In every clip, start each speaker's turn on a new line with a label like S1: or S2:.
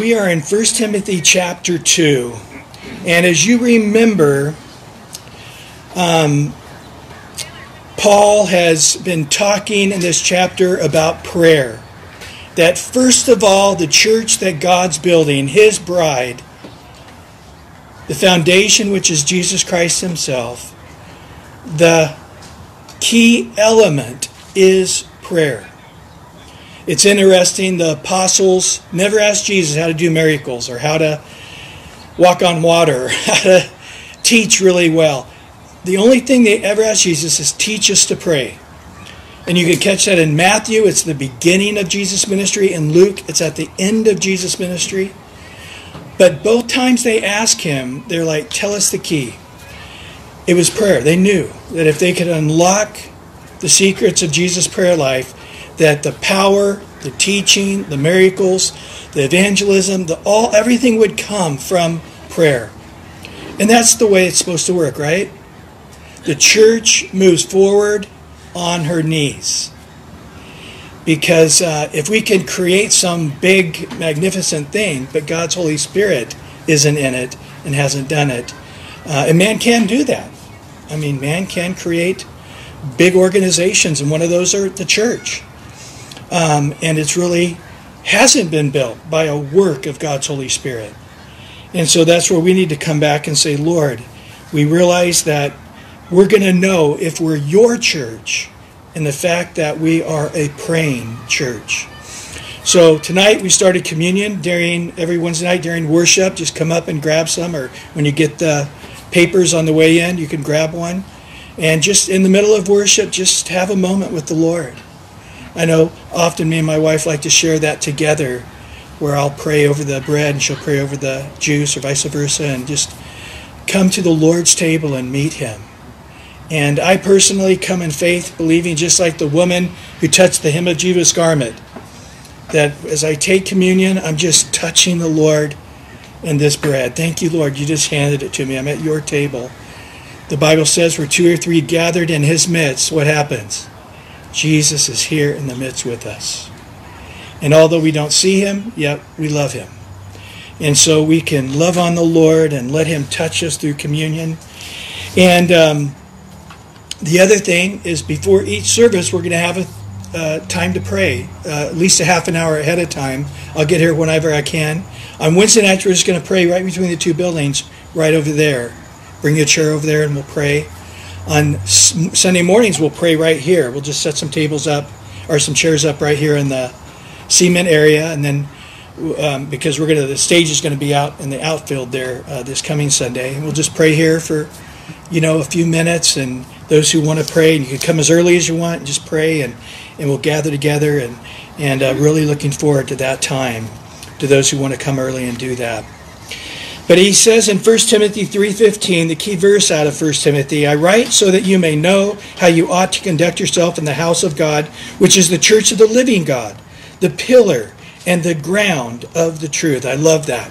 S1: We are in 1 Timothy chapter 2. And as you remember, um, Paul has been talking in this chapter about prayer. That first of all, the church that God's building, his bride, the foundation which is Jesus Christ himself, the key element is prayer. It's interesting, the apostles never asked Jesus how to do miracles or how to walk on water or how to teach really well. The only thing they ever asked Jesus is teach us to pray. And you can catch that in Matthew, it's the beginning of Jesus' ministry. In Luke, it's at the end of Jesus' ministry. But both times they ask him, they're like, tell us the key. It was prayer. They knew that if they could unlock the secrets of Jesus' prayer life, that the power, the teaching, the miracles, the evangelism, the all everything would come from prayer. And that's the way it's supposed to work, right? The church moves forward on her knees. Because uh, if we can create some big, magnificent thing, but God's Holy Spirit isn't in it and hasn't done it, uh, and man can do that. I mean, man can create big organizations, and one of those are the church. Um, and it's really hasn't been built by a work of God's Holy Spirit. And so that's where we need to come back and say, Lord, we realize that we're going to know if we're your church and the fact that we are a praying church. So tonight we started communion during every Wednesday night during worship. Just come up and grab some, or when you get the papers on the way in, you can grab one. And just in the middle of worship, just have a moment with the Lord. I know often me and my wife like to share that together, where I'll pray over the bread and she'll pray over the juice, or vice versa, and just come to the Lord's table and meet Him. And I personally come in faith, believing just like the woman who touched the hem of Jesus' garment, that as I take communion, I'm just touching the Lord in this bread. Thank you, Lord. You just handed it to me. I'm at your table. The Bible says, where two or three gathered in His midst, what happens? Jesus is here in the midst with us. And although we don't see him, yet we love him. And so we can love on the Lord and let him touch us through communion. And um, the other thing is before each service, we're going to have a uh, time to pray, uh, at least a half an hour ahead of time. I'll get here whenever I can. On Wednesday nights, we're just going to pray right between the two buildings, right over there. Bring a chair over there and we'll pray on Sunday mornings, we'll pray right here. We'll just set some tables up or some chairs up right here in the cement area, and then um, because we're gonna the stage is gonna be out in the outfield there uh, this coming Sunday, and we'll just pray here for you know a few minutes, and those who want to pray, and you can come as early as you want and just pray, and and we'll gather together, and and uh, really looking forward to that time. To those who want to come early and do that. But he says in 1 Timothy 3:15, the key verse out of 1 Timothy, I write so that you may know how you ought to conduct yourself in the house of God, which is the church of the living God, the pillar and the ground of the truth. I love that.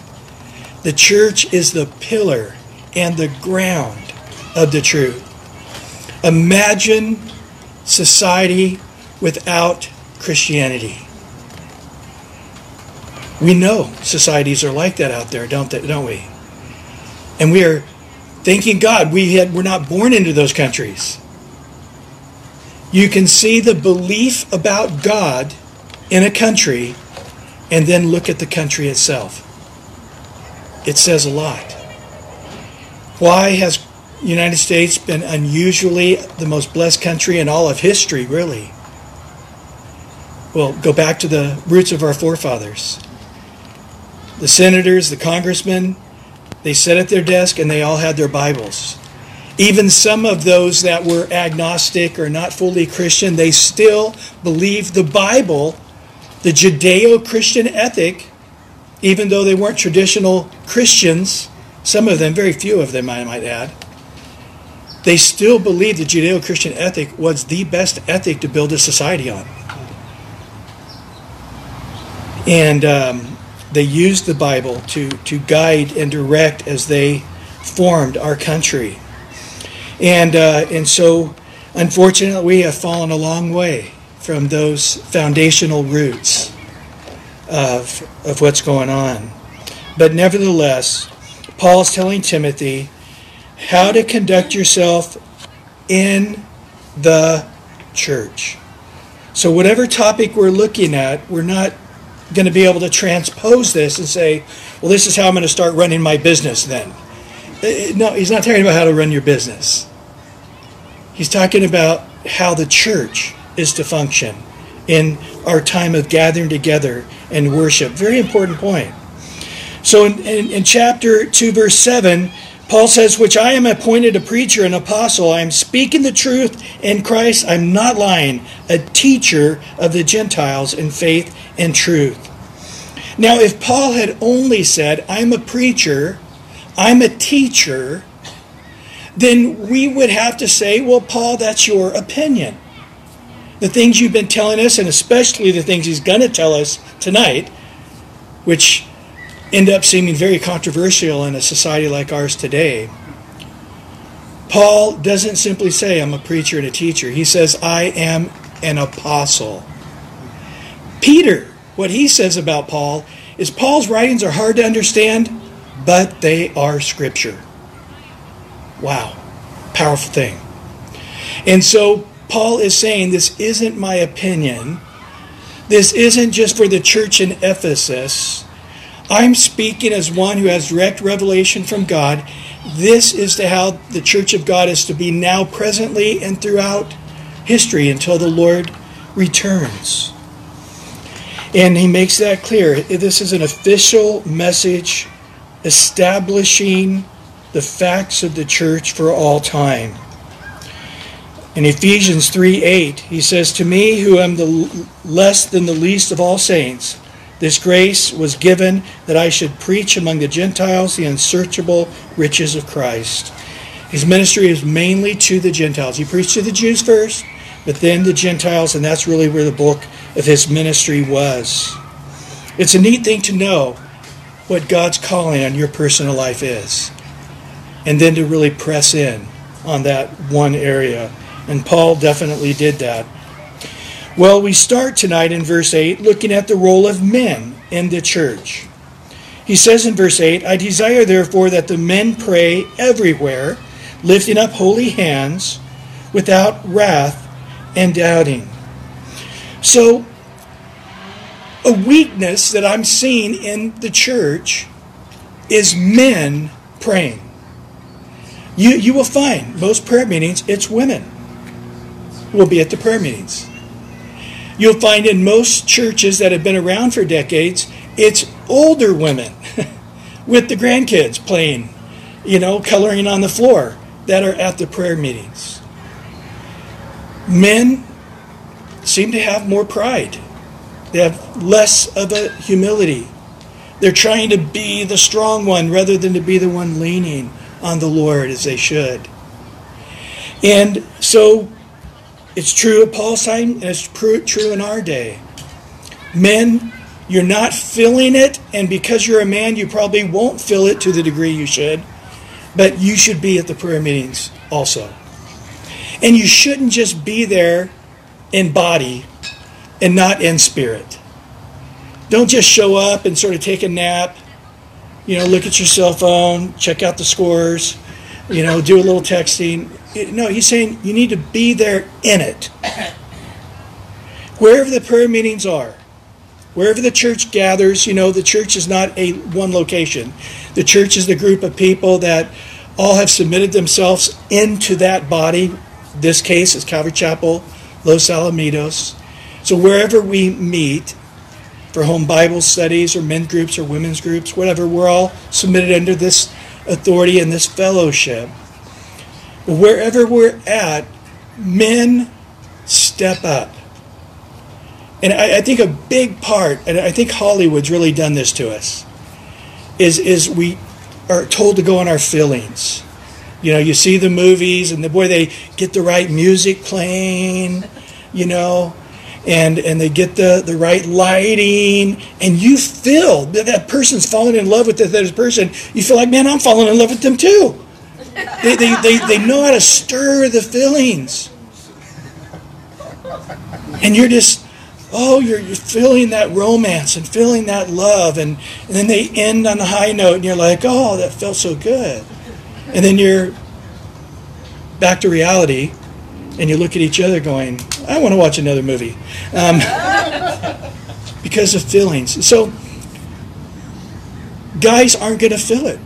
S1: The church is the pillar and the ground of the truth. Imagine society without Christianity. We know societies are like that out there, don't they, don't we? And we are thanking God we had we're not born into those countries. You can see the belief about God in a country and then look at the country itself. It says a lot. Why has United States been unusually the most blessed country in all of history, really? Well, go back to the roots of our forefathers the senators, the congressmen, they sat at their desk and they all had their Bibles. Even some of those that were agnostic or not fully Christian, they still believed the Bible, the Judeo Christian ethic, even though they weren't traditional Christians, some of them, very few of them, I might add, they still believed the Judeo Christian ethic was the best ethic to build a society on. And um, they used the Bible to, to guide and direct as they formed our country. And, uh, and so, unfortunately, we have fallen a long way from those foundational roots of, of what's going on. But nevertheless, Paul is telling Timothy how to conduct yourself in the church. So, whatever topic we're looking at, we're not going to be able to transpose this and say, well, this is how I'm going to start running my business then. Uh, no, he's not talking about how to run your business. He's talking about how the church is to function in our time of gathering together and worship. Very important point. So in, in, in, chapter 2, verse 7, Paul says, Which I am appointed a preacher and apostle. I am speaking the truth in Christ. I'm not lying. A teacher of the Gentiles in faith and truth. Now, if Paul had only said, I'm a preacher, I'm a teacher, then we would have to say, Well, Paul, that's your opinion the things you've been telling us, and especially the things he's going to tell us tonight, which end up seeming very controversial in a society like ours today. Paul doesn't simply say, I'm a preacher and a teacher. He says, I am an apostle. Peter, what he says about Paul is Paul's writings are hard to understand, but they are scripture. Wow, powerful thing. And so Paul is saying this isn't my opinion. This isn't just for the church in Ephesus. I'm speaking as one who has direct revelation from God. This is to how the church of God is to be now, presently, and throughout history until the Lord returns. And he makes that clear. This is an official message establishing the facts of the church for all time. In Ephesians 3 8, he says, To me, who am the less than the least of all saints, this grace was given that I should preach among the Gentiles the unsearchable riches of Christ. His ministry is mainly to the Gentiles. He preached to the Jews first, but then the Gentiles, and that's really where the bulk of his ministry was. It's a neat thing to know what God's calling on your personal life is, and then to really press in on that one area and Paul definitely did that. Well, we start tonight in verse 8 looking at the role of men in the church. He says in verse 8, I desire therefore that the men pray everywhere, lifting up holy hands without wrath and doubting. So, a weakness that I'm seeing in the church is men praying. You, you will find most prayer meetings, it's women will be at the prayer meetings. You'll find in most churches that have been around for decades, it's older women with the grandkids playing, you know, coloring on the floor that are at the prayer meetings. Men seem to have more pride, they have less of a humility. They're trying to be the strong one rather than to be the one leaning on the Lord as they should. And so it's true of Paul's time, and it's true in our day. Men, you're not feeling it, and because you're a man, you probably won't feel it to the degree you should, but you should be at the prayer meetings also. And you shouldn't just be there in body and not in spirit. Don't just show up and sort of take a nap, you know, look at your cell phone, check out the scores, you know, do a little texting. No, he's saying you need to be there in it. Wherever the prayer meetings are, wherever the church gathers, you know, the church is not a one location. The church is the group of people that all have submitted themselves into that body. This case is Calvary Chapel, Los Alamitos. So wherever we meet for home Bible studies or men groups or women's groups, whatever, we're all submitted under this authority and this fellowship. Wherever we're at, men step up. And I, I, think a big part, and I think Hollywood's really done this to us, is, is we are told to go on our feelings. You know, you see the movies, and the boy, they get the right music playing, you know, and and they get the, the right lighting, and you feel that that person's falling in love with that other person. You feel like, man, I'm falling in love with them too. They, they, they, they know how to stir the feelings. And you're just oh, you're, you're feeling that romance and feeling that love. And, and then they end on a high note, and you're like, oh, that felt so good. And then you're back to reality, and you look at each other going, I want to watch another movie. Um, because of feelings. So, guys aren't going to feel it.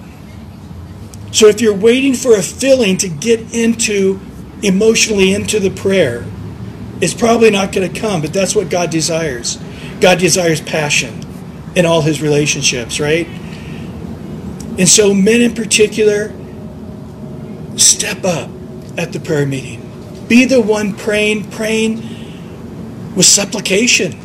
S1: So, if you're waiting for a filling to get into emotionally into the prayer, it's probably not going to come, but that's what God desires. God desires passion in all his relationships, right? And so, men in particular, step up at the prayer meeting. Be the one praying, praying with supplication.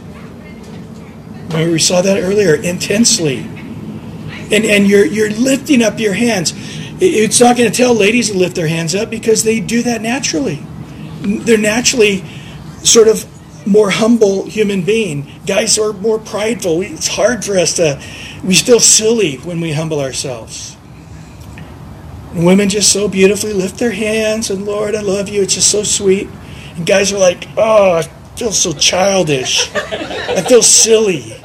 S1: Remember, we saw that earlier intensely. And, and you're, you're lifting up your hands. It's not going to tell ladies to lift their hands up because they do that naturally. They're naturally sort of more humble human being. Guys are more prideful. It's hard for us to, we feel silly when we humble ourselves. And women just so beautifully lift their hands and Lord, I love you. It's just so sweet. And guys are like, oh, I feel so childish. I feel silly.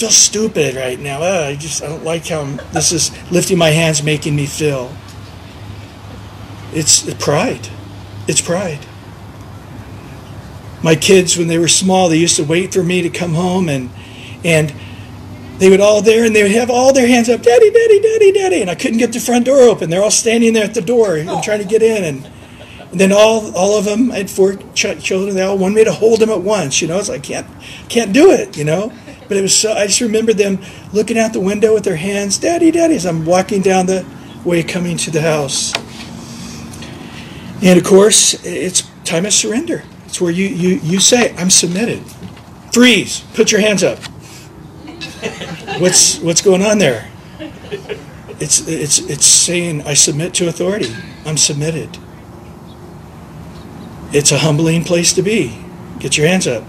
S1: I feel stupid right now. Oh, I just I don't like how I'm, this is lifting my hands making me feel. It's pride. It's pride my kids when they were small they used to wait for me to come home and and they would all there and they would have all their hands up daddy daddy daddy daddy and i couldn't get the front door open they're all standing there at the door and oh. trying to get in and, and then all all of them i had four ch- children they all wanted me to hold them at once you know it's like can't can't do it you know but it was so i just remember them looking out the window with their hands daddy daddy as i'm walking down the way coming to the house and of course it's time of surrender it's where you, you, you say, I'm submitted. Freeze. Put your hands up. What's, what's going on there? It's, it's, it's saying, I submit to authority. I'm submitted. It's a humbling place to be. Get your hands up.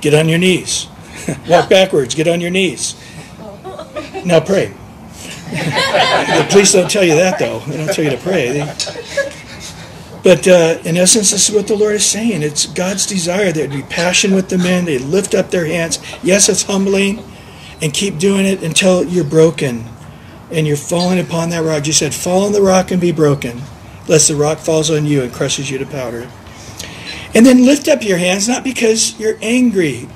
S1: Get on your knees. Walk backwards. Get on your knees. Now pray. the police don't tell you that, though. They don't tell you to pray. They, but uh, in essence, this is what the Lord is saying. It's God's desire there'd be passion with the men. They lift up their hands. Yes, it's humbling, and keep doing it until you're broken and you're falling upon that rock. You said, fall on the rock and be broken, lest the rock falls on you and crushes you to powder. And then lift up your hands, not because you're angry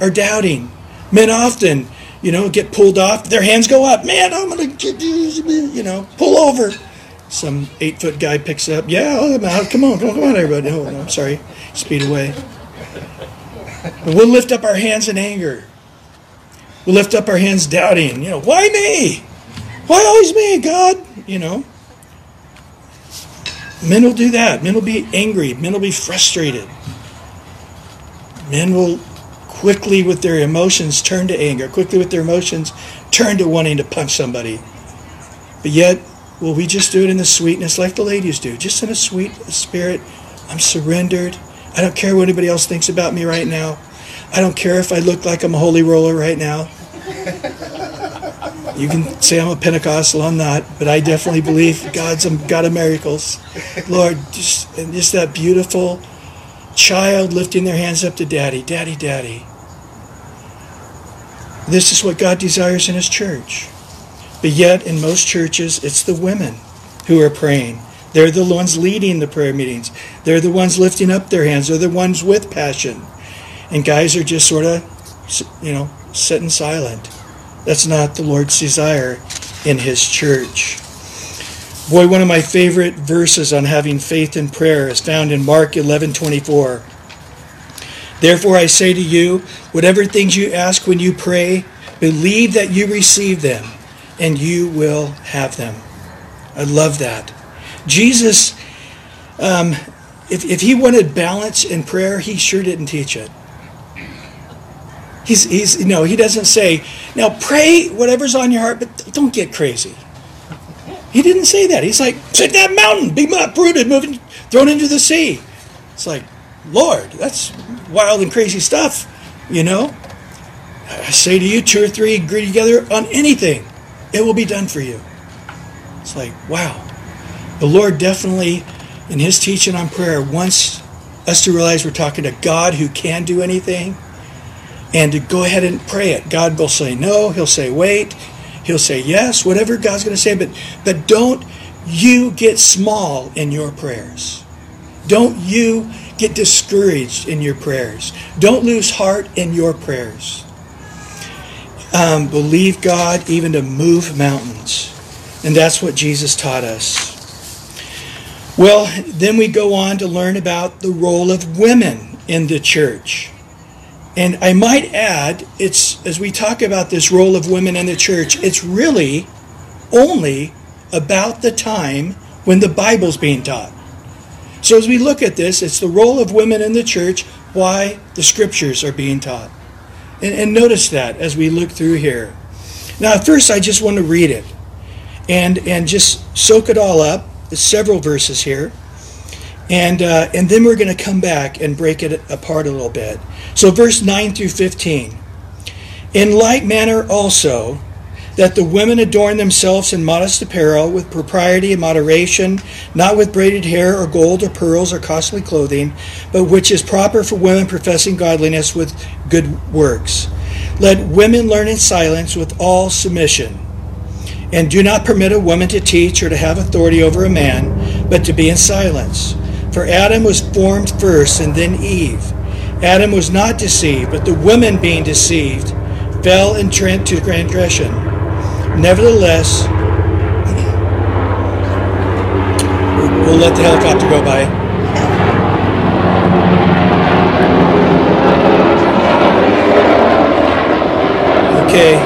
S1: or doubting. Men often, you know, get pulled off. Their hands go up. Man, I'm going to get you, you know, pull over some eight foot guy picks up. Yeah, oh, I'm out. Come on, come on, come on, everybody. No, no, I'm sorry. Speed away. But we'll lift up our hands in anger. We'll lift up our hands doubting. You know, why me? Why always me, God? You know. Men will do that. Men will be angry. Men will be frustrated. Men will quickly, with their emotions, turn to anger. Quickly, with their emotions, turn to wanting to punch somebody. But yet, Will we just do it in the sweetness like the ladies do? Just in a sweet spirit. I'm surrendered. I don't care what anybody else thinks about me right now. I don't care if I look like I'm a holy roller right now. You can say I'm a Pentecostal, I'm not, but I definitely believe God's a God of miracles. Lord, just and just that beautiful child lifting their hands up to Daddy, Daddy, Daddy. This is what God desires in His church. But yet, in most churches, it's the women who are praying. They're the ones leading the prayer meetings. They're the ones lifting up their hands. They're the ones with passion. And guys are just sort of, you know, sitting silent. That's not the Lord's desire in His church. Boy, one of my favorite verses on having faith in prayer is found in Mark 11 24. Therefore, I say to you, whatever things you ask when you pray, believe that you receive them and you will have them. I love that. Jesus, um, if, if he wanted balance in prayer, he sure didn't teach it. He's, he's, no, he doesn't say, now pray whatever's on your heart, but don't get crazy. He didn't say that. He's like, sit that mountain, be uprooted, moving, thrown into the sea. It's like, Lord, that's wild and crazy stuff, you know? I say to you, two or three agree together on anything it will be done for you. It's like, wow. The Lord definitely, in His teaching on prayer, wants us to realize we're talking to God who can do anything and to go ahead and pray it. God will say no, he'll say wait, he'll say yes, whatever God's going to say, but but don't you get small in your prayers. Don't you get discouraged in your prayers. Don't lose heart in your prayers. Um, believe God even to move mountains. And that's what Jesus taught us. Well, then we go on to learn about the role of women in the church. And I might add, it's as we talk about this role of women in the church, it's really only about the time when the Bible's being taught. So as we look at this, it's the role of women in the church, why the scriptures are being taught. And, and notice that as we look through here. Now, at first, I just want to read it and, and just soak it all up. There's several verses here. And, uh, and then we're going to come back and break it apart a little bit. So, verse 9 through 15. In like manner also, that the women adorn themselves in modest apparel with propriety and moderation, not with braided hair or gold or pearls or costly clothing, but which is proper for women professing godliness with good works. Let women learn in silence with all submission. And do not permit a woman to teach or to have authority over a man, but to be in silence. For Adam was formed first and then Eve. Adam was not deceived, but the woman being deceived fell into transgression. Nevertheless, we'll let the helicopter go by. Okay.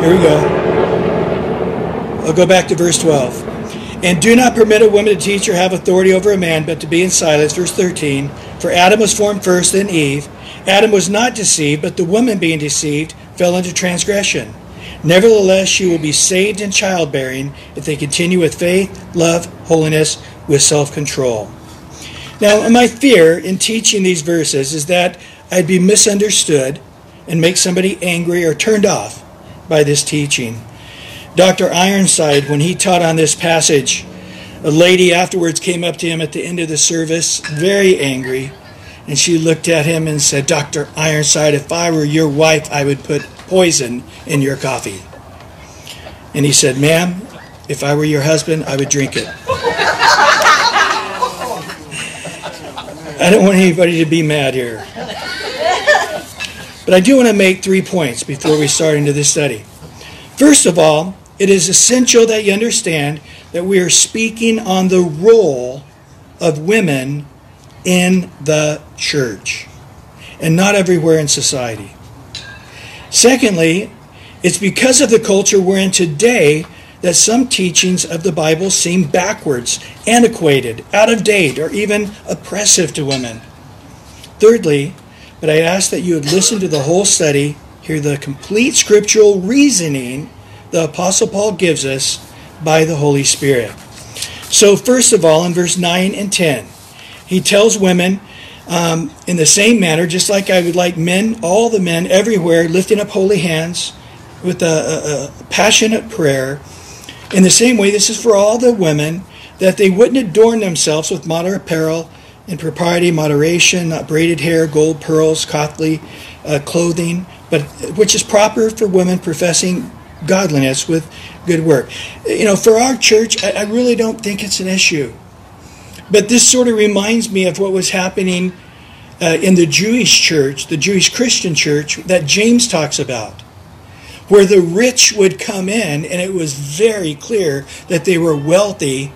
S1: Here we go. I'll go back to verse 12. And do not permit a woman to teach or have authority over a man, but to be in silence. Verse 13. For Adam was formed first, then Eve. Adam was not deceived, but the woman being deceived fell into transgression. Nevertheless, she will be saved in childbearing if they continue with faith, love, holiness, with self control. Now, my fear in teaching these verses is that I'd be misunderstood and make somebody angry or turned off by this teaching. Dr. Ironside, when he taught on this passage, a lady afterwards came up to him at the end of the service, very angry, and she looked at him and said, Dr. Ironside, if I were your wife, I would put poison in your coffee. And he said, Ma'am, if I were your husband, I would drink it. I don't want anybody to be mad here. But I do want to make three points before we start into this study. First of all, it is essential that you understand that we are speaking on the role of women in the church and not everywhere in society. Secondly, it's because of the culture we're in today that some teachings of the Bible seem backwards, antiquated, out of date, or even oppressive to women. Thirdly, but I ask that you would listen to the whole study, hear the complete scriptural reasoning the Apostle Paul gives us by the Holy Spirit. So, first of all, in verse 9 and 10, he tells women um, in the same manner, just like I would like men, all the men everywhere, lifting up holy hands with a, a, a passionate prayer. In the same way, this is for all the women that they wouldn't adorn themselves with modern apparel and propriety, moderation, not braided hair, gold, pearls, costly uh, clothing, but which is proper for women professing godliness with good work. You know, for our church, I, I really don't think it's an issue. But this sort of reminds me of what was happening uh, in the Jewish church, the Jewish Christian church that James talks about, where the rich would come in, and it was very clear that they were wealthy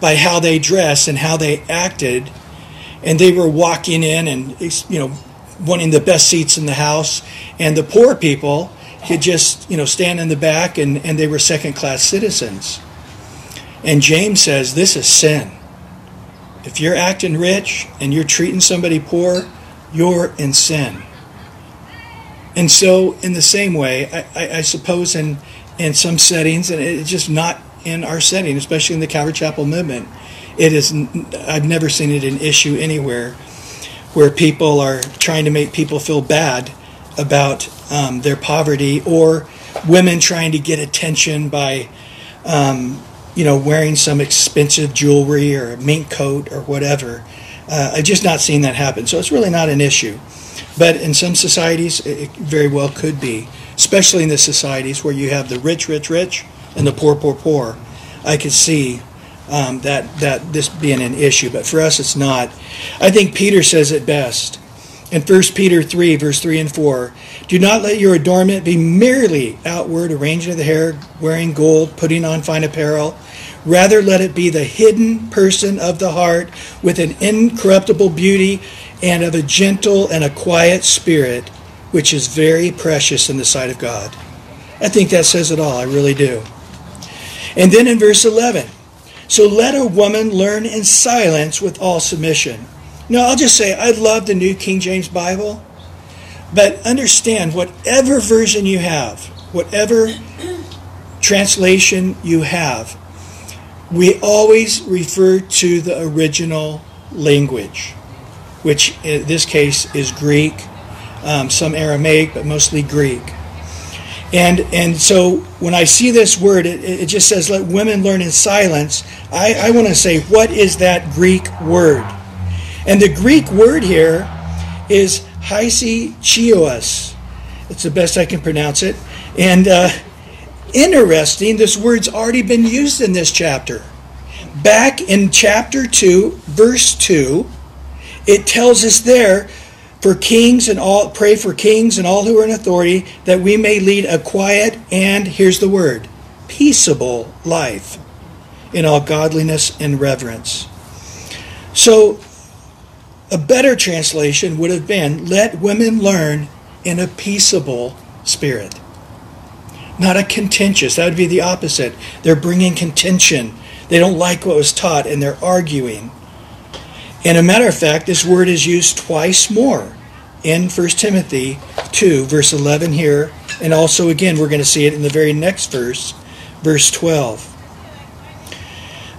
S1: by how they dressed and how they acted, and they were walking in and you know wanting the best seats in the house, and the poor people could just you know stand in the back and, and they were second class citizens. And James says this is sin. If you're acting rich and you're treating somebody poor, you're in sin. And so, in the same way, I, I, I suppose in in some settings, and it's just not in our setting, especially in the Calvary Chapel movement, it is. I've never seen it an issue anywhere where people are trying to make people feel bad about um, their poverty or women trying to get attention by um, you know, wearing some expensive jewelry or a mink coat or whatever. Uh, I've just not seen that happen. So it's really not an issue. But in some societies, it very well could be, especially in the societies where you have the rich, rich, rich and the poor, poor, poor. I could see um, that that this being an issue, but for us, it's not. I think Peter says it best in 1 Peter 3, verse 3 and 4. Do not let your adornment be merely outward, arranging of the hair, wearing gold, putting on fine apparel. Rather, let it be the hidden person of the heart with an incorruptible beauty and of a gentle and a quiet spirit, which is very precious in the sight of God. I think that says it all. I really do. And then in verse 11, so let a woman learn in silence with all submission. Now, I'll just say, I love the New King James Bible, but understand whatever version you have, whatever translation you have, we always refer to the original language, which in this case is Greek, um, some Aramaic, but mostly Greek. And, and so when I see this word, it, it just says, let women learn in silence. I, I want to say, what is that Greek word? And the Greek word here is hesychios. It's the best I can pronounce it. And uh, interesting, this word's already been used in this chapter. Back in chapter 2, verse 2, it tells us there for kings and all pray for kings and all who are in authority that we may lead a quiet and here's the word peaceable life in all godliness and reverence so a better translation would have been let women learn in a peaceable spirit. Not a contentious. That would be the opposite. They're bringing contention. They don't like what was taught and they're arguing. And a matter of fact, this word is used twice more in 1 Timothy 2, verse 11 here, and also again, we're going to see it in the very next verse, verse 12.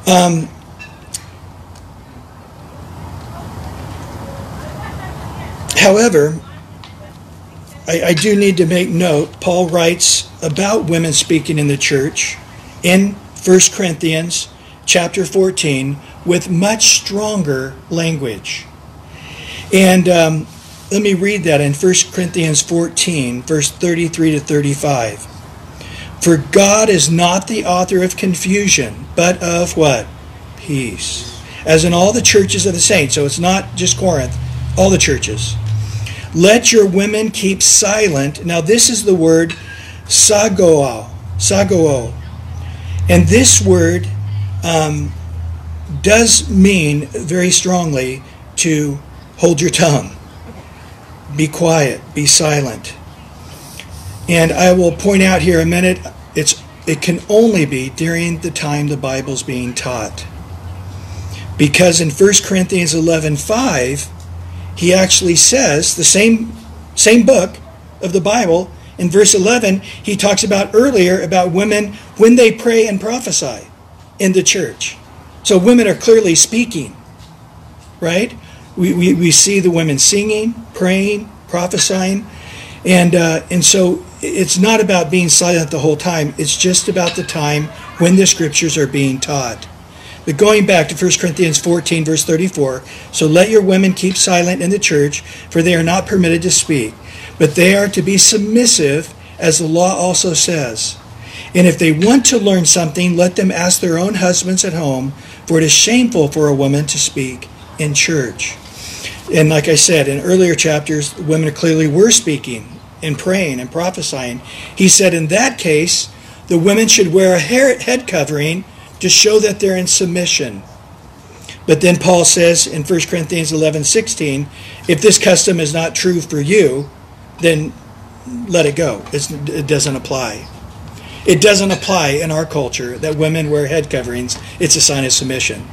S1: Um, however, I, I do need to make note, Paul writes about women speaking in the church in 1 Corinthians chapter 14 with much stronger language. And um, let me read that in 1 Corinthians 14, verse 33 to 35. For God is not the author of confusion, but of what? Peace. As in all the churches of the saints. So it's not just Corinth, all the churches. Let your women keep silent. Now, this is the word sagoa, sagoo. And this word um, does mean very strongly to hold your tongue, be quiet, be silent. And I will point out here a minute, it's it can only be during the time the Bible's being taught. Because in 1 Corinthians 11:5, he actually says the same same book of the Bible in verse 11, he talks about earlier about women when they pray and prophesy in the church. So women are clearly speaking, right? We, we, we see the women singing, praying, prophesying. And, uh, and so it's not about being silent the whole time. It's just about the time when the scriptures are being taught. But going back to 1 Corinthians 14, verse 34, so let your women keep silent in the church, for they are not permitted to speak, but they are to be submissive, as the law also says. And if they want to learn something, let them ask their own husbands at home, for it is shameful for a woman to speak in church. And like I said, in earlier chapters, women clearly were speaking and praying and prophesying. He said in that case, the women should wear a head covering to show that they're in submission. But then Paul says in 1 Corinthians 11 16, if this custom is not true for you, then let it go. It's, it doesn't apply. It doesn't apply in our culture that women wear head coverings. It's a sign of submission.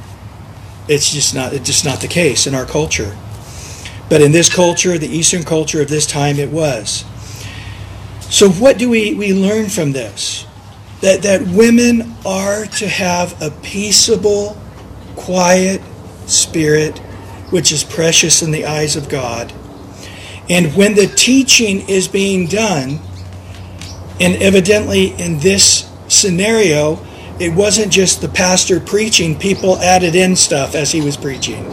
S1: It's just not it's just not the case in our culture. But in this culture, the Eastern culture of this time, it was. So what do we, we learn from this? That that women are to have a peaceable, quiet spirit, which is precious in the eyes of God. And when the teaching is being done, and evidently, in this scenario, it wasn't just the pastor preaching, people added in stuff as he was preaching.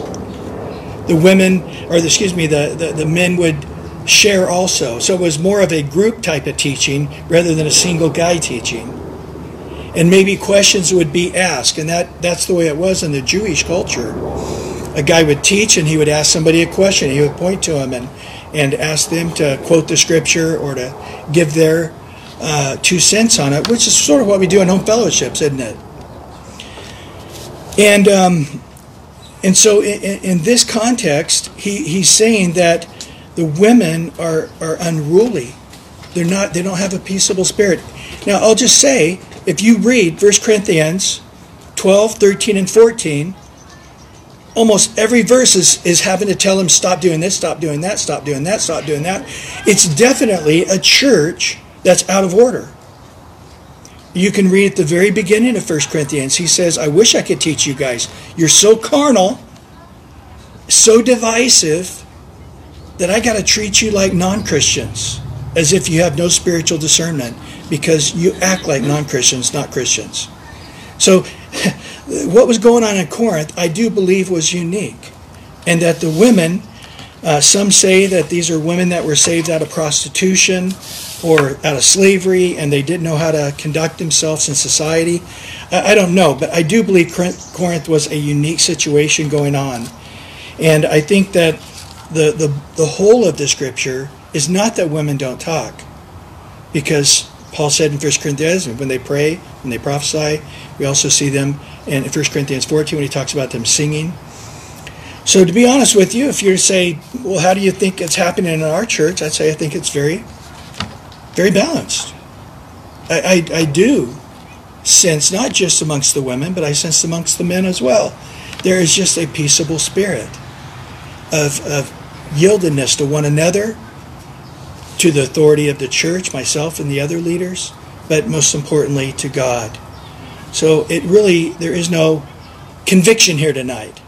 S1: The women, or the, excuse me, the, the, the men would share also. So it was more of a group type of teaching rather than a single guy teaching. And maybe questions would be asked, and that, that's the way it was in the Jewish culture. A guy would teach and he would ask somebody a question. He would point to him and, and ask them to quote the scripture or to give their uh, two cents on it, which is sort of what we do in home fellowships, isn't it? And um, and so in, in, this context, he, he's saying that the women are, are unruly. They're not. They don't have a peaceable spirit. Now I'll just say, if you read 1 Corinthians 12, 13, and 14, almost every verse is, is having to tell them stop doing this, stop doing that, stop doing that, stop doing that. It's definitely a church that's out of order. You can read at the very beginning of 1 Corinthians. He says, I wish I could teach you guys. You're so carnal, so divisive, that I got to treat you like non Christians, as if you have no spiritual discernment, because you act like non Christians, not Christians. So, what was going on in Corinth, I do believe was unique, and that the women, uh, some say that these are women that were saved out of prostitution or out of slavery and they didn't know how to conduct themselves in society. I, don't know, but I do believe Corinth was a unique situation going on. And I think that the, the, the whole of the scripture is not that women don't talk, because Paul said in 1 Corinthians, when they pray, when they prophesy, we also see them in 1 Corinthians 14 when he talks about them singing. So, to be honest with you, if you say, well, how do you think it's happening in our church? I'd say I think it's very very balanced. I, I, I do sense, not just amongst the women, but I sense amongst the men as well. There is just a peaceable spirit of, of yieldedness to one another, to the authority of the church, myself and the other leaders, but most importantly to God. So it really, there is no conviction here tonight.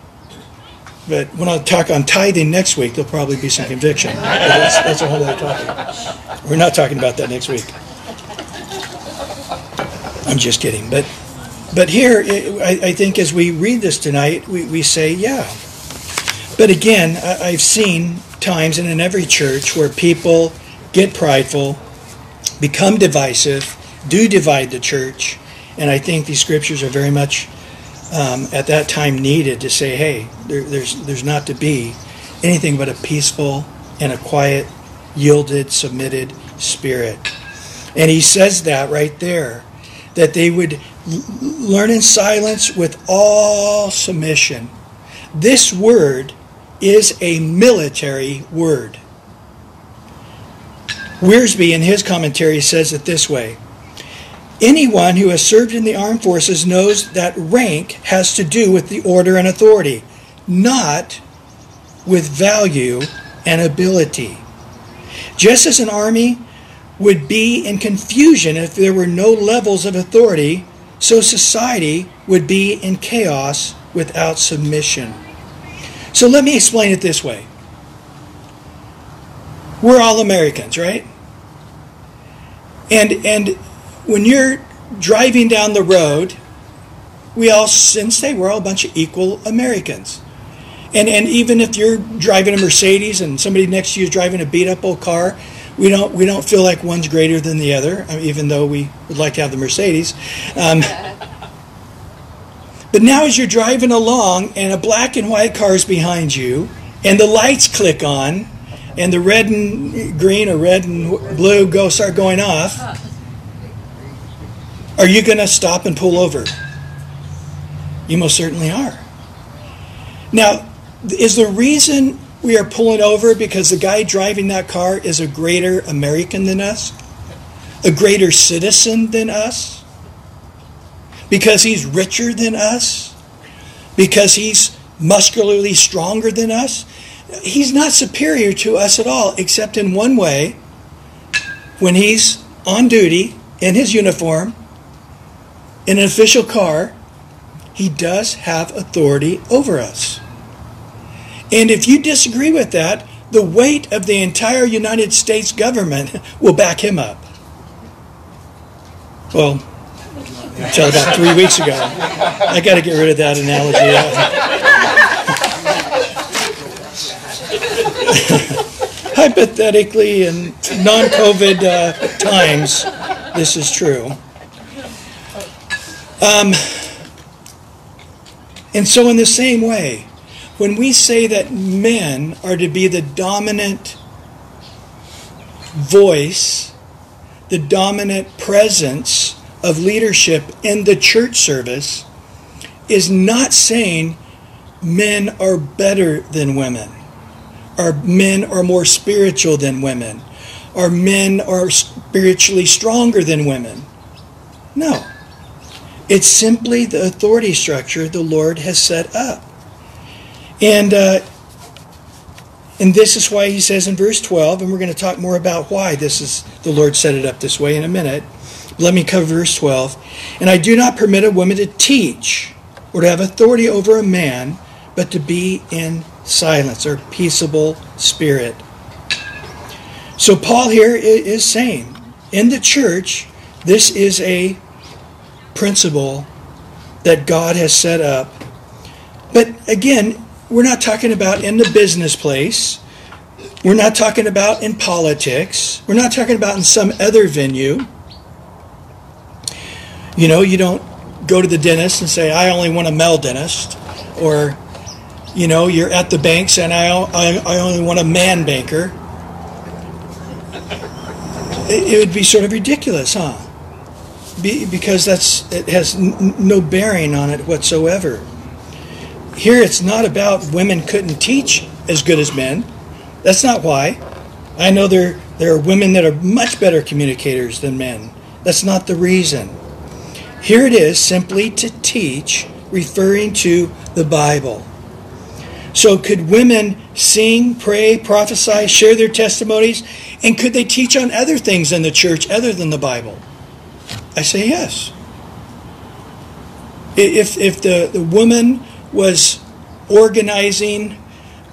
S1: But when I talk on tithing next week, there'll probably be some conviction. That's, that's, a whole other topic. We're not talking about that next week. I'm just kidding. But but here, I, think as we read this tonight, we, we say, yeah. But again, I, I've seen times, and in every church, where people get prideful, become divisive, do divide the church, and I think these scriptures are very much um, at that time needed to say, hey, there, there's there's not to be anything but a peaceful and a quiet, yielded, submitted spirit. And he says that right there, that they would learn in silence with all submission. This word is a military word. Wiersbe, in his commentary, says it this way Anyone who has served in the armed forces knows that rank has to do with the order and authority, not with value and ability. Just as an army would be in confusion if there were no levels of authority, so society would be in chaos without submission. So let me explain it this way. We're all Americans, right? And and when you're driving down the road, we all since say we're all a bunch of equal Americans. And, and even if you're driving a Mercedes and somebody next to you is driving a beat up old car, we don't, we don't feel like one's greater than the other, even though we would like to have the Mercedes. Um, but now, as you're driving along and a black and white car is behind you, and the lights click on, and the red and green or red and blue go start going off, are you going to stop and pull over? You most certainly are. Now, is the reason we are pulling over because the guy driving that car is a greater American than us? A greater citizen than us? Because he's richer than us? Because he's muscularly stronger than us? He's not superior to us at all, except in one way when he's on duty in his uniform in an official car, he does have authority over us. And if you disagree with that, the weight of the entire United States government will back him up. Well, until about three weeks ago. I got to get rid of that analogy. Hypothetically, in non COVID uh, times, this is true. Um, and so, in the same way, when we say that men are to be the dominant voice, the dominant presence of leadership in the church service, is not saying men are better than women, or men are more spiritual than women, or men are spiritually stronger than women. No. It's simply the authority structure the Lord has set up. And uh, and this is why he says in verse 12, and we're going to talk more about why this is the Lord set it up this way in a minute. Let me cover verse 12. And I do not permit a woman to teach or to have authority over a man, but to be in silence or peaceable spirit. So Paul here is saying, in the church, this is a principle that God has set up. But again, we're not talking about in the business place. We're not talking about in politics. We're not talking about in some other venue. You know, you don't go to the dentist and say, I only want a male dentist. Or, you know, you're at the banks, and I, I, I only want a man banker. It, it would be sort of ridiculous, huh? Be, because that's it has n- no bearing on it whatsoever. Here it's not about women couldn't teach as good as men. That's not why. I know there, there are women that are much better communicators than men. That's not the reason. Here it is simply to teach, referring to the Bible. So, could women sing, pray, prophesy, share their testimonies? And could they teach on other things in the church other than the Bible? I say yes. If, if the, the woman was organizing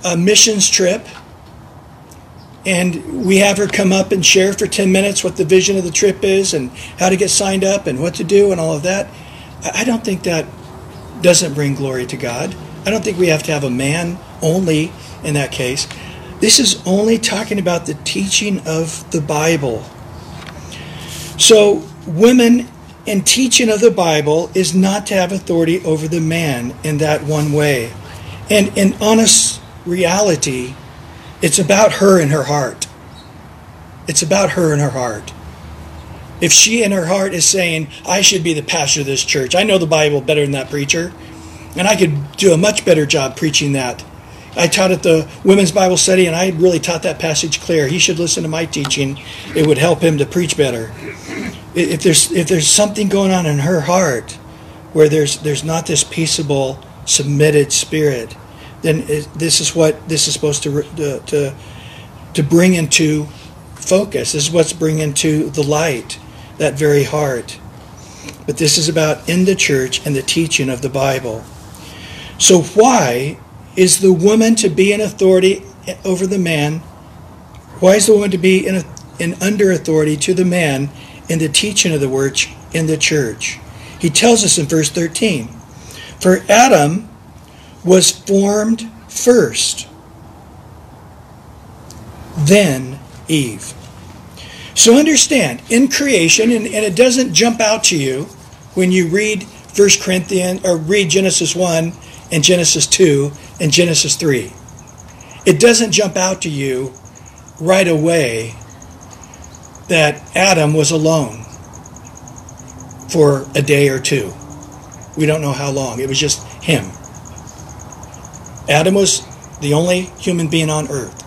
S1: a missions trip and we have her come up and share for 10 minutes what the vision of the trip is and how to get signed up and what to do and all of that i don't think that doesn't bring glory to god i don't think we have to have a man only in that case this is only talking about the teaching of the bible so women in teaching of the Bible is not to have authority over the man in that one way. And in honest reality, it's about her and her heart. It's about her and her heart. If she in her heart is saying, I should be the pastor of this church, I know the Bible better than that preacher, and I could do a much better job preaching that. I taught at the women's Bible study, and I really taught that passage clear. He should listen to my teaching, it would help him to preach better. If there's if there's something going on in her heart where there's there's not this peaceable submitted spirit then it, this is what this is supposed to to to bring into focus. This is what's bringing into the light that very heart. But this is about in the church and the teaching of the bible so why is the woman to be in authority over the man why is the woman to be in, in under authority to the man in the teaching of the word in the church. He tells us in verse 13 For Adam was formed first, then Eve. So understand, in creation, and, and it doesn't jump out to you when you read 1 Corinthians or read Genesis 1 and Genesis 2 and Genesis 3. It doesn't jump out to you right away that Adam was alone for a day or two. We don't know how long. It was just him. Adam was the only human being on earth.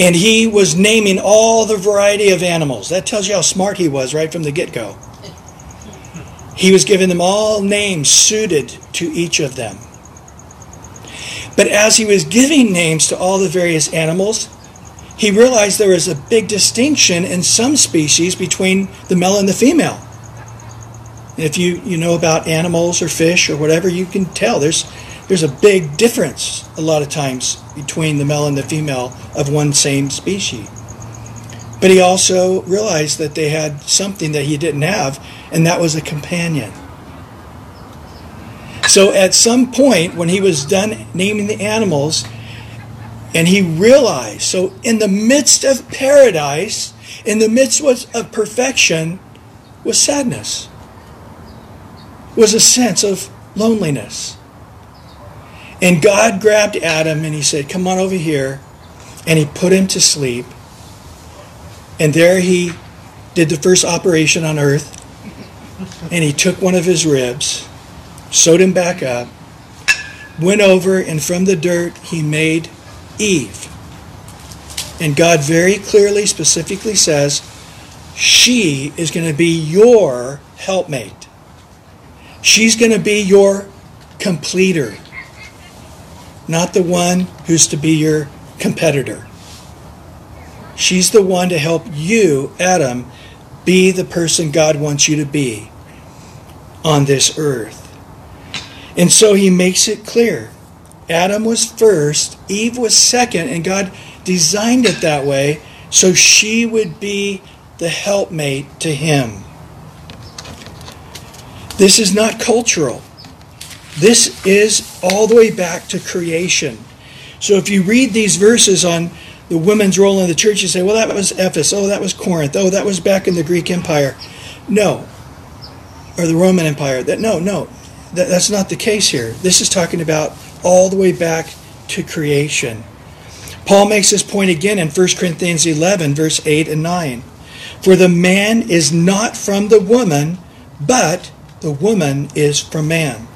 S1: And he was naming all the variety of animals. That tells you how smart he was right from the get go. He was giving them all names suited to each of them. But as he was giving names to all the various animals, he realized there was a big distinction in some species between the male and the female. if you, you know about animals or fish or whatever, you can tell there's there's a big difference a lot of times between the male and the female of one same species. But he also realized that they had something that he didn't have, and that was a companion. So at some point, when he was done naming the animals, and he realized, so in the midst of paradise, in the midst of perfection, was sadness, was a sense of loneliness. And God grabbed Adam and he said, Come on over here. And he put him to sleep. And there he did the first operation on earth. And he took one of his ribs, sewed him back up, went over, and from the dirt he made Eve. And God very clearly, specifically says, she is going to be your helpmate. She's going to be your completer, not the one who's to be your competitor. She's the one to help you, Adam, be the person God wants you to be on this earth. And so he makes it clear Adam was first, Eve was second, and God designed it that way so she would be the helpmate to him. This is not cultural. This is all the way back to creation. So if you read these verses on the women's role in the church, you say, well, that was Ephesus. Oh, that was Corinth. Oh, that was back in the Greek Empire. No. Or the Roman Empire. That No, no. That, that's not the case here. This is talking about all the way back to creation. Paul makes this point again in 1 Corinthians 11, verse 8 and 9. For the man is not from the woman, but the woman is from man.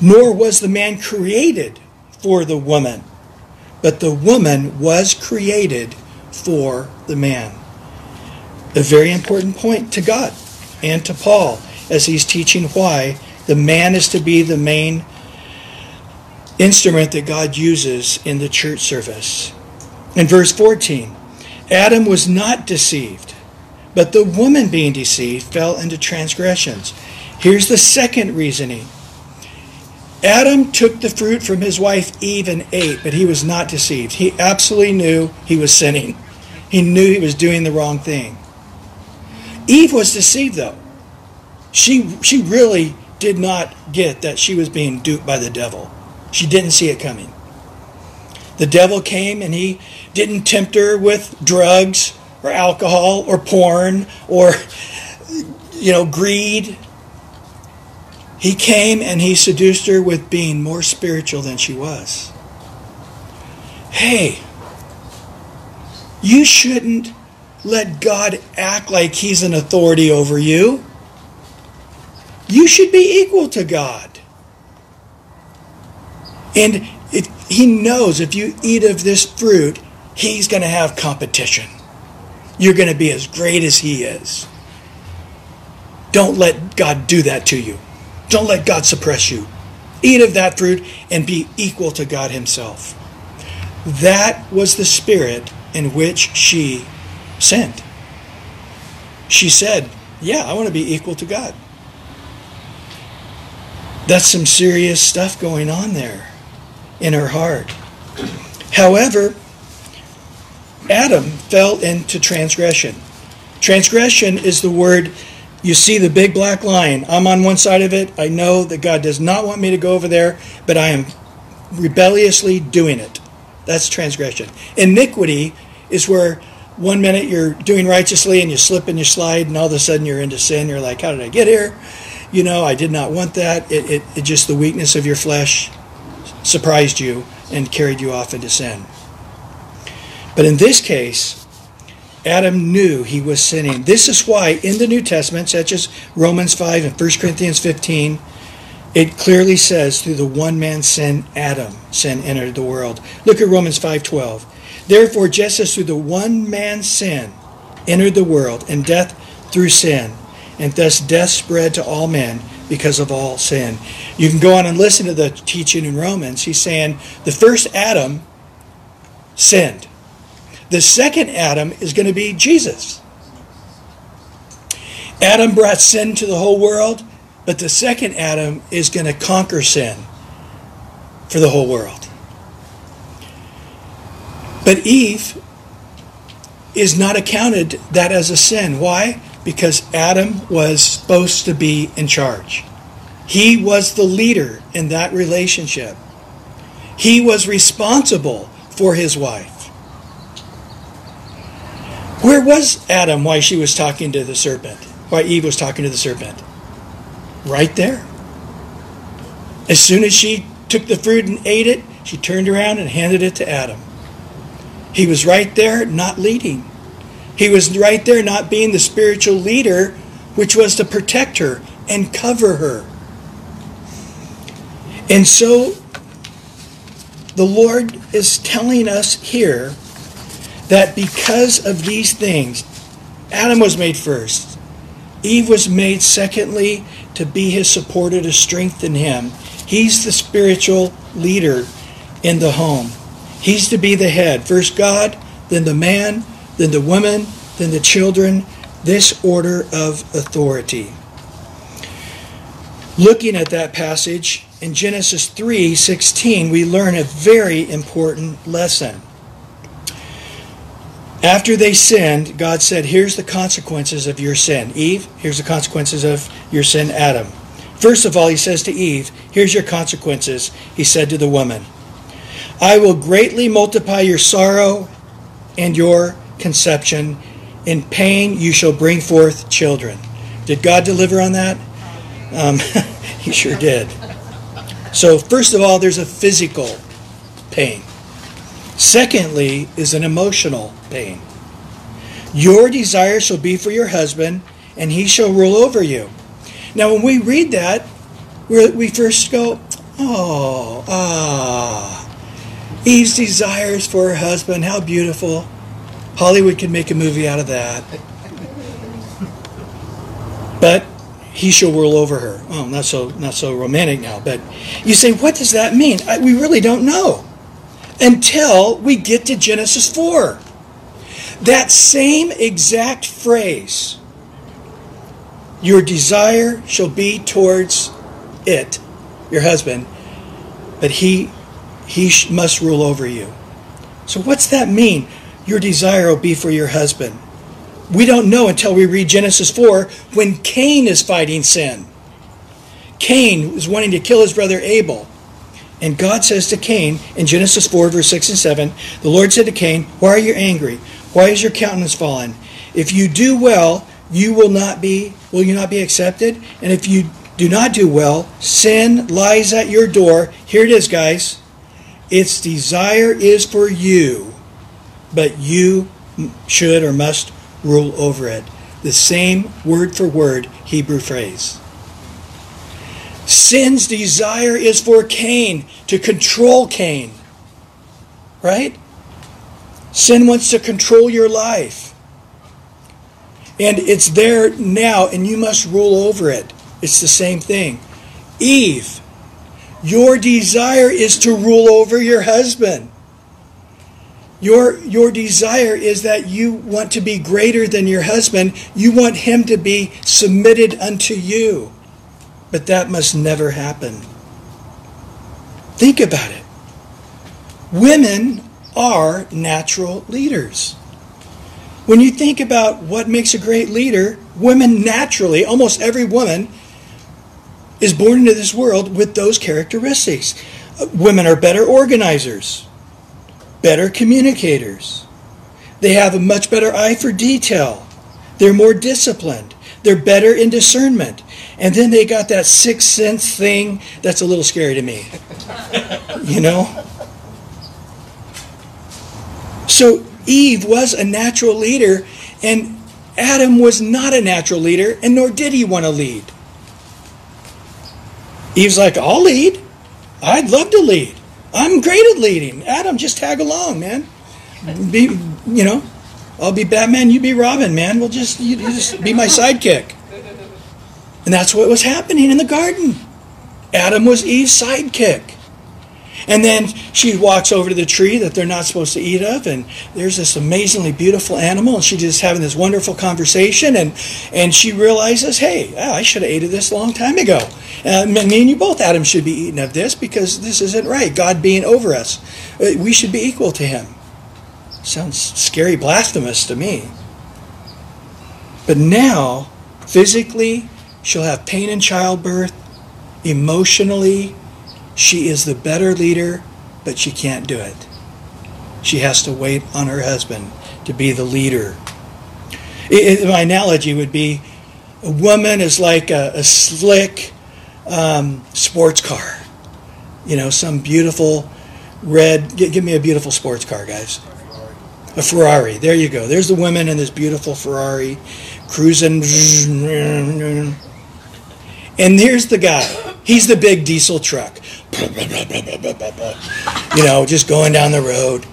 S1: Nor was the man created for the woman, but the woman was created for the man. A very important point to God and to Paul as he's teaching why the man is to be the main instrument that God uses in the church service. In verse 14, Adam was not deceived, but the woman being deceived fell into transgressions. Here's the second reasoning Adam took the fruit from his wife Eve and ate, but he was not deceived. He absolutely knew he was sinning, he knew he was doing the wrong thing. Eve was deceived, though. She, she really did not get that she was being duped by the devil. She didn't see it coming. The devil came and he didn't tempt her with drugs or alcohol or porn or you know greed. He came and he seduced her with being more spiritual than she was. Hey, you shouldn't let God act like he's an authority over you. You should be equal to God. And it, he knows if you eat of this fruit, he's going to have competition. You're going to be as great as he is. Don't let God do that to you. Don't let God suppress you. Eat of that fruit and be equal to God himself. That was the spirit in which she sinned. She said, Yeah, I want to be equal to God. That's some serious stuff going on there in her heart. However, Adam fell into transgression. Transgression is the word you see the big black line. I'm on one side of it. I know that God does not want me to go over there, but I am rebelliously doing it. That's transgression. Iniquity is where one minute you're doing righteously and you slip and you slide, and all of a sudden you're into sin. You're like, How did I get here? You know, I did not want that. It, it, it just the weakness of your flesh surprised you and carried you off into sin. But in this case, Adam knew he was sinning. This is why in the New Testament, such as Romans 5 and 1 Corinthians 15, it clearly says through the one man's sin, Adam, sin entered the world. Look at Romans 5:12. Therefore, just as through the one man's sin entered the world, and death through sin, and thus death spread to all men because of all sin. You can go on and listen to the teaching in Romans. He's saying the first Adam sinned. The second Adam is going to be Jesus. Adam brought sin to the whole world, but the second Adam is going to conquer sin for the whole world. But Eve, is not accounted that as a sin. Why? Because Adam was supposed to be in charge. He was the leader in that relationship. He was responsible for his wife. Where was Adam while she was talking to the serpent? Why Eve was talking to the serpent? Right there. As soon as she took the fruit and ate it, she turned around and handed it to Adam. He was right there, not leading. He was right there, not being the spiritual leader, which was to protect her and cover her. And so the Lord is telling us here that because of these things, Adam was made first, Eve was made secondly to be his supporter, to strengthen him. He's the spiritual leader in the home. He's to be the head. First God, then the man, then the woman, then the children. This order of authority. Looking at that passage in Genesis 3:16, we learn a very important lesson. After they sinned, God said, Here's the consequences of your sin. Eve, here's the consequences of your sin, Adam. First of all, he says to Eve, Here's your consequences. He said to the woman, I will greatly multiply your sorrow and your conception. In pain you shall bring forth children. Did God deliver on that? Um, he sure did. So, first of all, there's a physical pain. Secondly, is an emotional pain. Your desire shall be for your husband, and he shall rule over you. Now, when we read that, we first go, oh, ah. Eve's desires for her husband, how beautiful. Hollywood could make a movie out of that. But he shall rule over her. Oh, not so not so romantic now. But you say, what does that mean? I, we really don't know until we get to Genesis 4. That same exact phrase, your desire shall be towards it, your husband, but he he must rule over you. So what's that mean? Your desire will be for your husband. We don't know until we read Genesis 4 when Cain is fighting sin. Cain was wanting to kill his brother Abel. And God says to Cain in Genesis 4, verse 6 and 7, the Lord said to Cain, Why are you angry? Why is your countenance fallen? If you do well, you will not be will you not be accepted? And if you do not do well, sin lies at your door. Here it is, guys. Its desire is for you, but you should or must rule over it. The same word for word Hebrew phrase. Sin's desire is for Cain, to control Cain. Right? Sin wants to control your life. And it's there now, and you must rule over it. It's the same thing. Eve, your desire is to rule over your husband. Your, your desire is that you want to be greater than your husband. You want him to be submitted unto you. But that must never happen. Think about it. Women are natural leaders. When you think about what makes a great leader, women naturally, almost every woman, is born into this world with those characteristics. Women are better organizers, better communicators. They have a much better eye for detail. They're more disciplined. They're better in discernment. And then they got that sixth sense thing that's a little scary to me. you know? So Eve was a natural leader, and Adam was not a natural leader, and nor did he want to lead. Eve's like, I'll lead. I'd love to lead. I'm great at leading. Adam, just tag along, man. Be, you know, I'll be Batman, you be Robin, man. We'll just, you, you just be my sidekick. And that's what was happening in the garden. Adam was Eve's sidekick. And then she walks over to the tree that they're not supposed to eat of, and there's this amazingly beautiful animal, and she's just having this wonderful conversation, and and she realizes, hey, I should have ate of this a long time ago. Uh, me and you both, Adam, should be eating of this because this isn't right. God being over us, uh, we should be equal to Him. Sounds scary, blasphemous to me. But now, physically, she'll have pain in childbirth. Emotionally, she is the better leader, but she can't do it. She has to wait on her husband to be the leader. It, my analogy would be a woman is like a, a slick um, sports car. You know, some beautiful red. Give me a beautiful sports car, guys. A Ferrari. There you go. There's the women in this beautiful Ferrari cruising. And there's the guy. He's the big diesel truck. You know, just going down the road.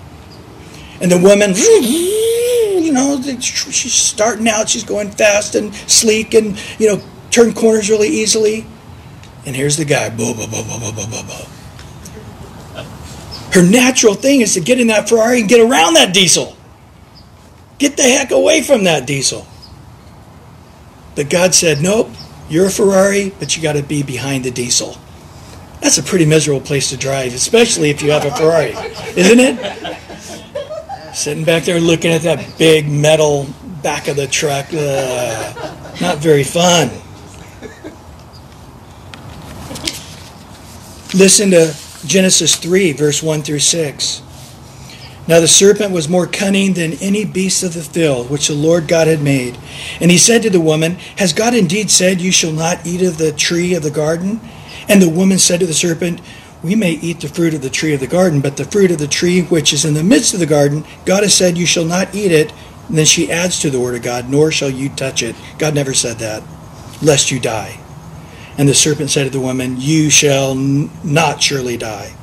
S1: And the woman, you know, she's starting out, she's going fast and sleek and, you know, turn corners really easily. And here's the guy. Her natural thing is to get in that Ferrari and get around that diesel. Get the heck away from that diesel. But God said, nope, you're a Ferrari, but you got to be behind the diesel. That's a pretty miserable place to drive, especially if you have a Ferrari, isn't it? Sitting back there looking at that big metal back of the truck. Uh, not very fun. Listen to Genesis 3, verse 1 through 6. Now the serpent was more cunning than any beast of the field which the Lord God had made. And he said to the woman, Has God indeed said, You shall not eat of the tree of the garden? And the woman said to the serpent, We may eat the fruit of the tree of the garden, but the fruit of the tree which is in the midst of the garden, God has said, You shall not eat it. And then she adds to the word of God, Nor shall you touch it. God never said that, lest you die. And the serpent said to the woman, You shall not surely die.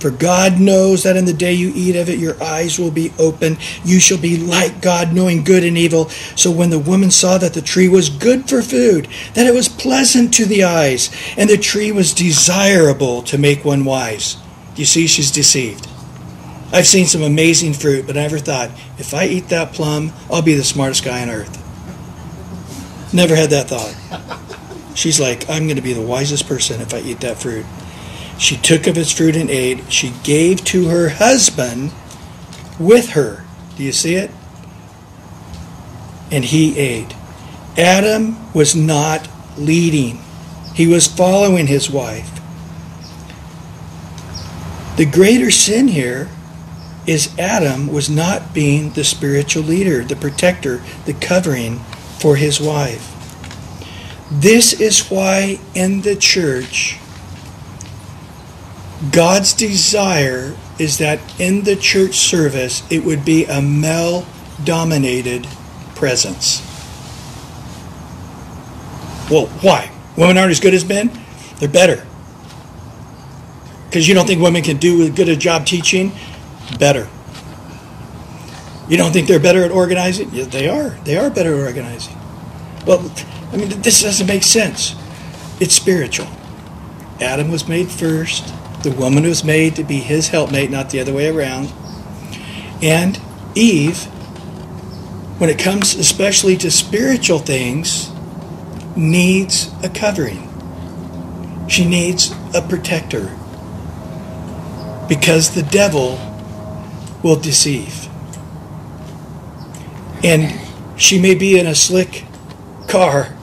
S1: For God knows that in the day you eat of it, your eyes will be open. You shall be like God, knowing good and evil. So when the woman saw that the tree was good for food, that it was pleasant to the eyes, and the tree was desirable to make one wise. You see, she's deceived. I've seen some amazing fruit, but I never thought, if I eat that plum, I'll be the smartest guy on earth. Never had that thought. She's like, I'm going to be the wisest person if I eat that fruit. She took of its fruit and ate. She gave to her husband with her. Do you see it? And he ate. Adam was not leading, he was following his wife. The greater sin here is Adam was not being the spiritual leader, the protector, the covering for his wife. This is why in the church, God's desire is that in the church service it would be a male dominated presence. Well, why? Women aren't as good as men? They're better. Because you don't think women can do as good a job teaching? Better. You don't think they're better at organizing? Yeah, they are. They are better at organizing. Well, I mean, this doesn't make sense. It's spiritual. Adam was made first. The woman was made to be his helpmate, not the other way around. And Eve, when it comes especially to spiritual things, needs a covering. She needs a protector. Because the devil will deceive. And she may be in a slick car.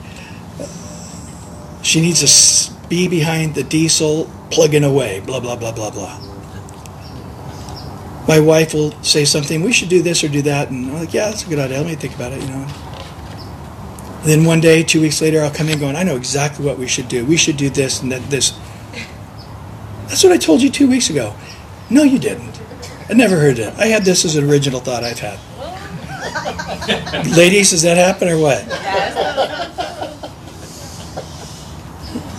S1: She needs to be behind the diesel plugging away, blah, blah, blah, blah, blah. My wife will say something, we should do this or do that. And I'm like, yeah, that's a good idea. Let me think about it, you know. Then one day, two weeks later, I'll come in going, I know exactly what we should do. We should do this and that, this. That's what I told you two weeks ago. No, you didn't. I never heard it. I had this as an original thought I've had. Ladies, does that happen or what?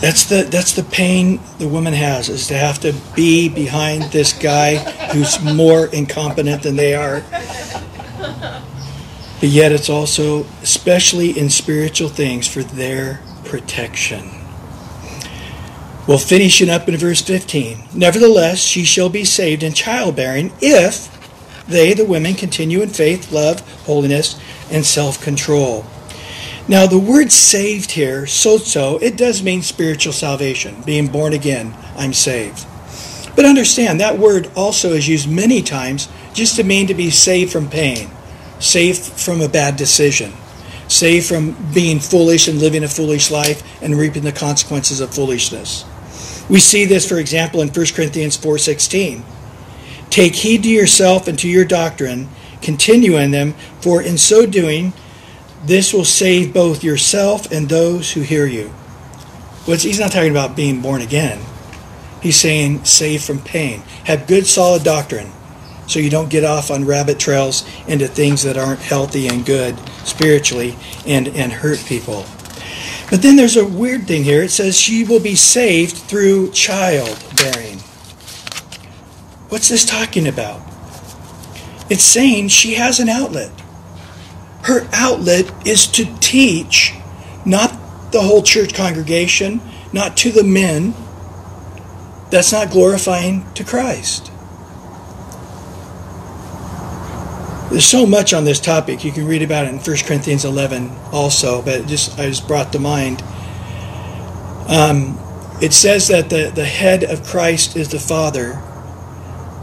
S1: That's the that's the pain the woman has is to have to be behind this guy who's more incompetent than they are. But yet it's also especially in spiritual things for their protection. Well, finishing up in verse 15. Nevertheless, she shall be saved in childbearing if they, the women, continue in faith, love, holiness, and self control. Now, the word saved here, sozo, it does mean spiritual salvation, being born again. I'm saved. But understand, that word also is used many times just to mean to be saved from pain, saved from a bad decision, saved from being foolish and living a foolish life and reaping the consequences of foolishness. We see this, for example, in 1 Corinthians 4:16. Take heed to yourself and to your doctrine, continue in them, for in so doing, this will save both yourself and those who hear you. Well, he's not talking about being born again. He's saying save from pain. Have good, solid doctrine so you don't get off on rabbit trails into things that aren't healthy and good spiritually and, and hurt people. But then there's a weird thing here. It says she will be saved through childbearing. What's this talking about? It's saying she has an outlet. Her outlet is to teach, not the whole church congregation, not to the men. That's not glorifying to Christ. There's so much on this topic. You can read about it in 1 Corinthians 11 also, but just I just brought to mind. Um, it says that the, the head of Christ is the Father,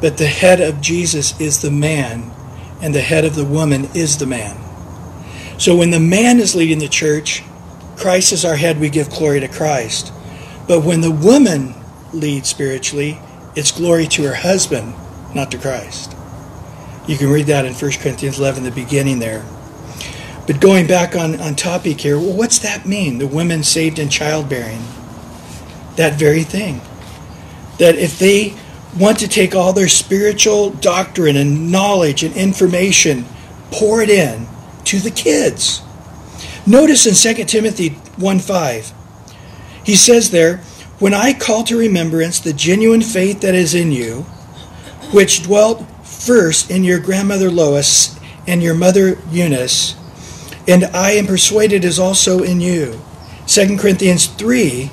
S1: but the head of Jesus is the man, and the head of the woman is the man. So when the man is leading the church, Christ is our head, we give glory to Christ. But when the woman leads spiritually, it's glory to her husband, not to Christ. You can read that in 1 Corinthians 11, the beginning there. But going back on, on topic here, well, what's that mean? The women saved in childbearing. That very thing. That if they want to take all their spiritual doctrine and knowledge and information, pour it in to the kids. Notice in 2 Timothy 1 5, he says there, When I call to remembrance the genuine faith that is in you, which dwelt first in your grandmother Lois and your mother Eunice, and I am persuaded is also in you. 2 Corinthians 3,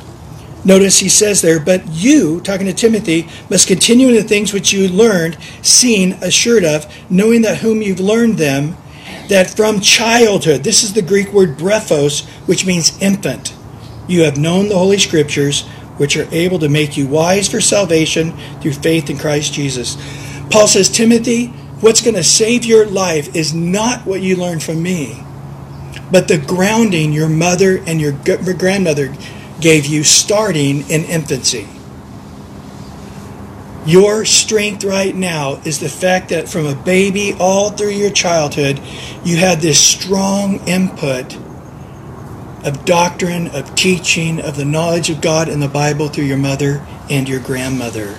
S1: notice he says there, But you, talking to Timothy, must continue in the things which you learned, seen, assured of, knowing that whom you've learned them, that from childhood, this is the Greek word brephos, which means infant, you have known the Holy Scriptures, which are able to make you wise for salvation through faith in Christ Jesus. Paul says, Timothy, what's going to save your life is not what you learned from me, but the grounding your mother and your grandmother gave you starting in infancy. Your strength right now is the fact that from a baby all through your childhood, you had this strong input of doctrine, of teaching, of the knowledge of God and the Bible through your mother and your grandmother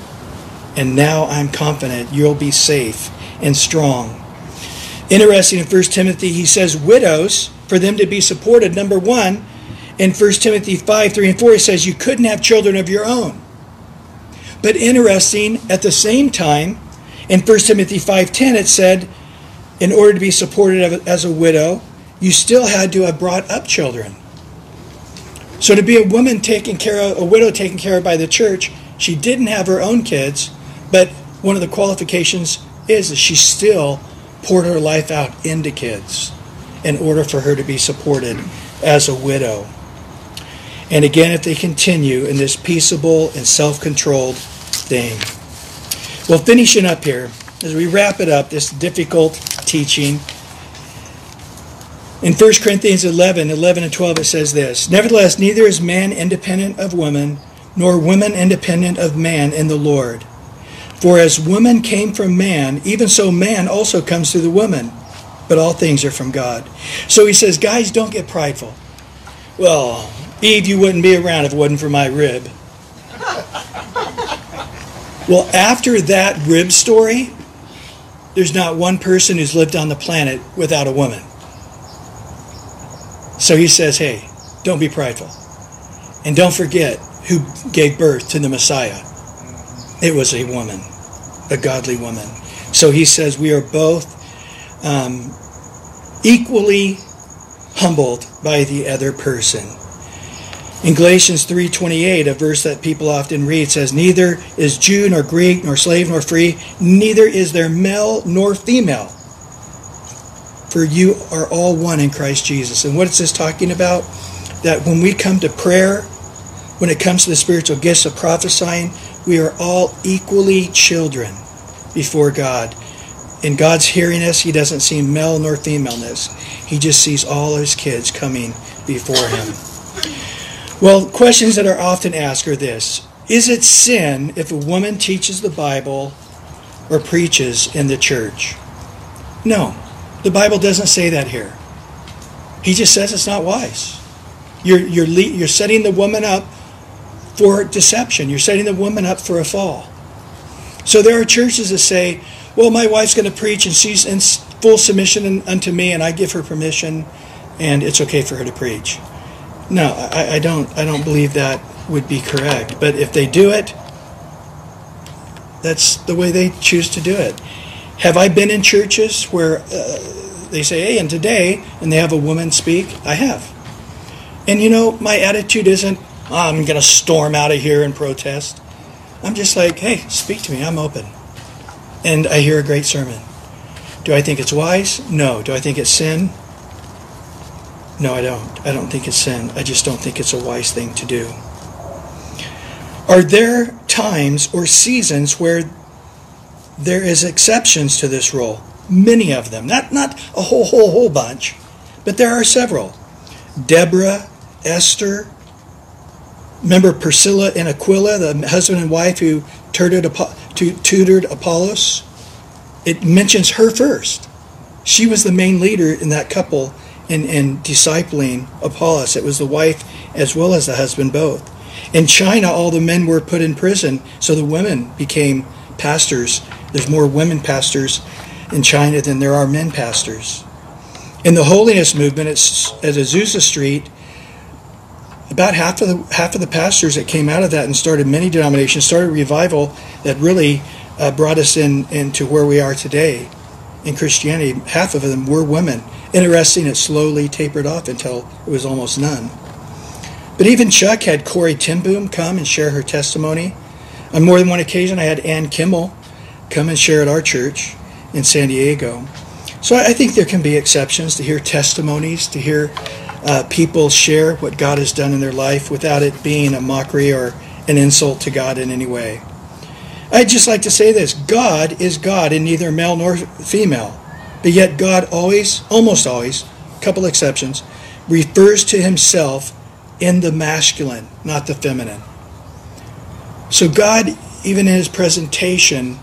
S1: and now I'm confident you'll be safe and strong. Interesting in 1 Timothy, he says, widows, for them to be supported. Number one, in 1 Timothy 5 3 and 4, he says, you couldn't have children of your own. But interesting, at the same time, in 1 Timothy 5:10 it said, in order to be supported as a widow, you still had to have brought up children. So to be a woman taken care of, a widow taken care of by the church, she didn't have her own kids, but one of the qualifications is that she still poured her life out into kids in order for her to be supported as a widow. And again, if they continue in this peaceable and self controlled thing. Well, finishing up here, as we wrap it up, this difficult teaching. In 1 Corinthians 11, 11 and 12, it says this Nevertheless, neither is man independent of woman, nor woman independent of man in the Lord. For as woman came from man, even so man also comes through the woman. But all things are from God. So he says, guys, don't get prideful. Well, Eve, you wouldn't be around if it wasn't for my rib. well, after that rib story, there's not one person who's lived on the planet without a woman. So he says, hey, don't be prideful. And don't forget who gave birth to the Messiah. It was a woman a godly woman. So he says we are both um, equally humbled by the other person. In Galatians 3:28, a verse that people often read says, "Neither is Jew nor Greek nor slave nor free, neither is there male nor female, for you are all one in Christ Jesus." And what is this talking about? That when we come to prayer, when it comes to the spiritual gifts of prophesying, we are all equally children before God. in God's hearing us, He doesn't see male nor femaleness. He just sees all His kids coming before Him. Well, questions that are often asked are this Is it sin if a woman teaches the Bible or preaches in the church? No, the Bible doesn't say that here. He just says it's not wise. You're, you're, you're setting the woman up for deception, you're setting the woman up for a fall. So there are churches that say, well, my wife's going to preach and she's in full submission unto me and I give her permission and it's okay for her to preach. No, I, I don't. I don't believe that would be correct. But if they do it, that's the way they choose to do it. Have I been in churches where uh, they say, "Hey," and today, and they have a woman speak? I have. And you know, my attitude isn't, oh, "I'm going to storm out of here and protest." I'm just like, "Hey, speak to me. I'm open." And I hear a great sermon. Do I think it's wise? No. Do I think it's sin? No, I don't. I don't think it's sin. I just don't think it's a wise thing to do. Are there times or seasons where there is exceptions to this rule? Many of them. Not not a whole whole whole bunch, but there are several. Deborah, Esther, remember Priscilla and Aquila, the husband and wife who tutored, tutored Apollos? It mentions her first. She was the main leader in that couple in, in discipling Apollos. It was the wife as well as the husband both. In China, all the men were put in prison, so the women became pastors. There's more women pastors in China than there are men pastors. In the holiness movement at, at Azusa Street, about half of the half of the pastors that came out of that and started many denominations started revival that really uh, brought us in into where we are today in Christianity. Half of them were women Interesting, it slowly tapered off until it was almost none. But even Chuck had Corrie ten Boom come and share her testimony. On more than one occasion, I had Ann Kiemel come and share at our church in San Diego. So I think there can be exceptions to hear testimonies, to hear uh, people share what God has done in their life without it being a mockery or an insult to God in any way. I'd just like to say this God is God in neither male nor female. But yet, God always, almost always, a couple exceptions, refers to himself in the masculine, not the feminine. So, God, even in his presentation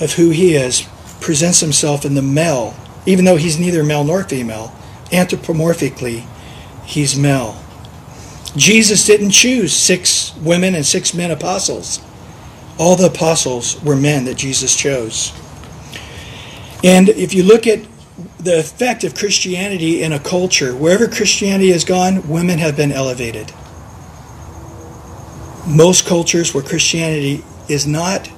S1: of who he is, presents himself in the male, even though he's neither male nor female. Anthropomorphically, he's male. Jesus didn't choose six women and six men apostles. All the apostles were men that Jesus chose. And if you look at the effect of Christianity in a culture, wherever Christianity has gone, women have been elevated. Most cultures where Christianity is not,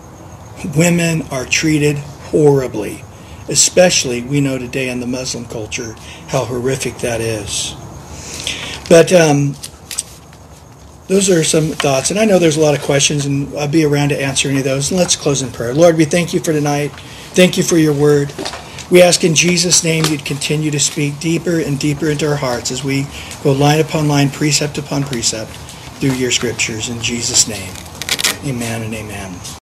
S1: women are treated horribly. Especially, we know today in the Muslim culture how horrific that is. But um, those are some thoughts. And I know there's a lot of questions, and I'll be around to answer any of those. And let's close in prayer. Lord, we thank you for tonight. Thank you for your word. We ask in Jesus' name you'd continue to speak deeper and deeper into our hearts as we go line upon line, precept upon precept through your scriptures. In Jesus' name, amen and amen.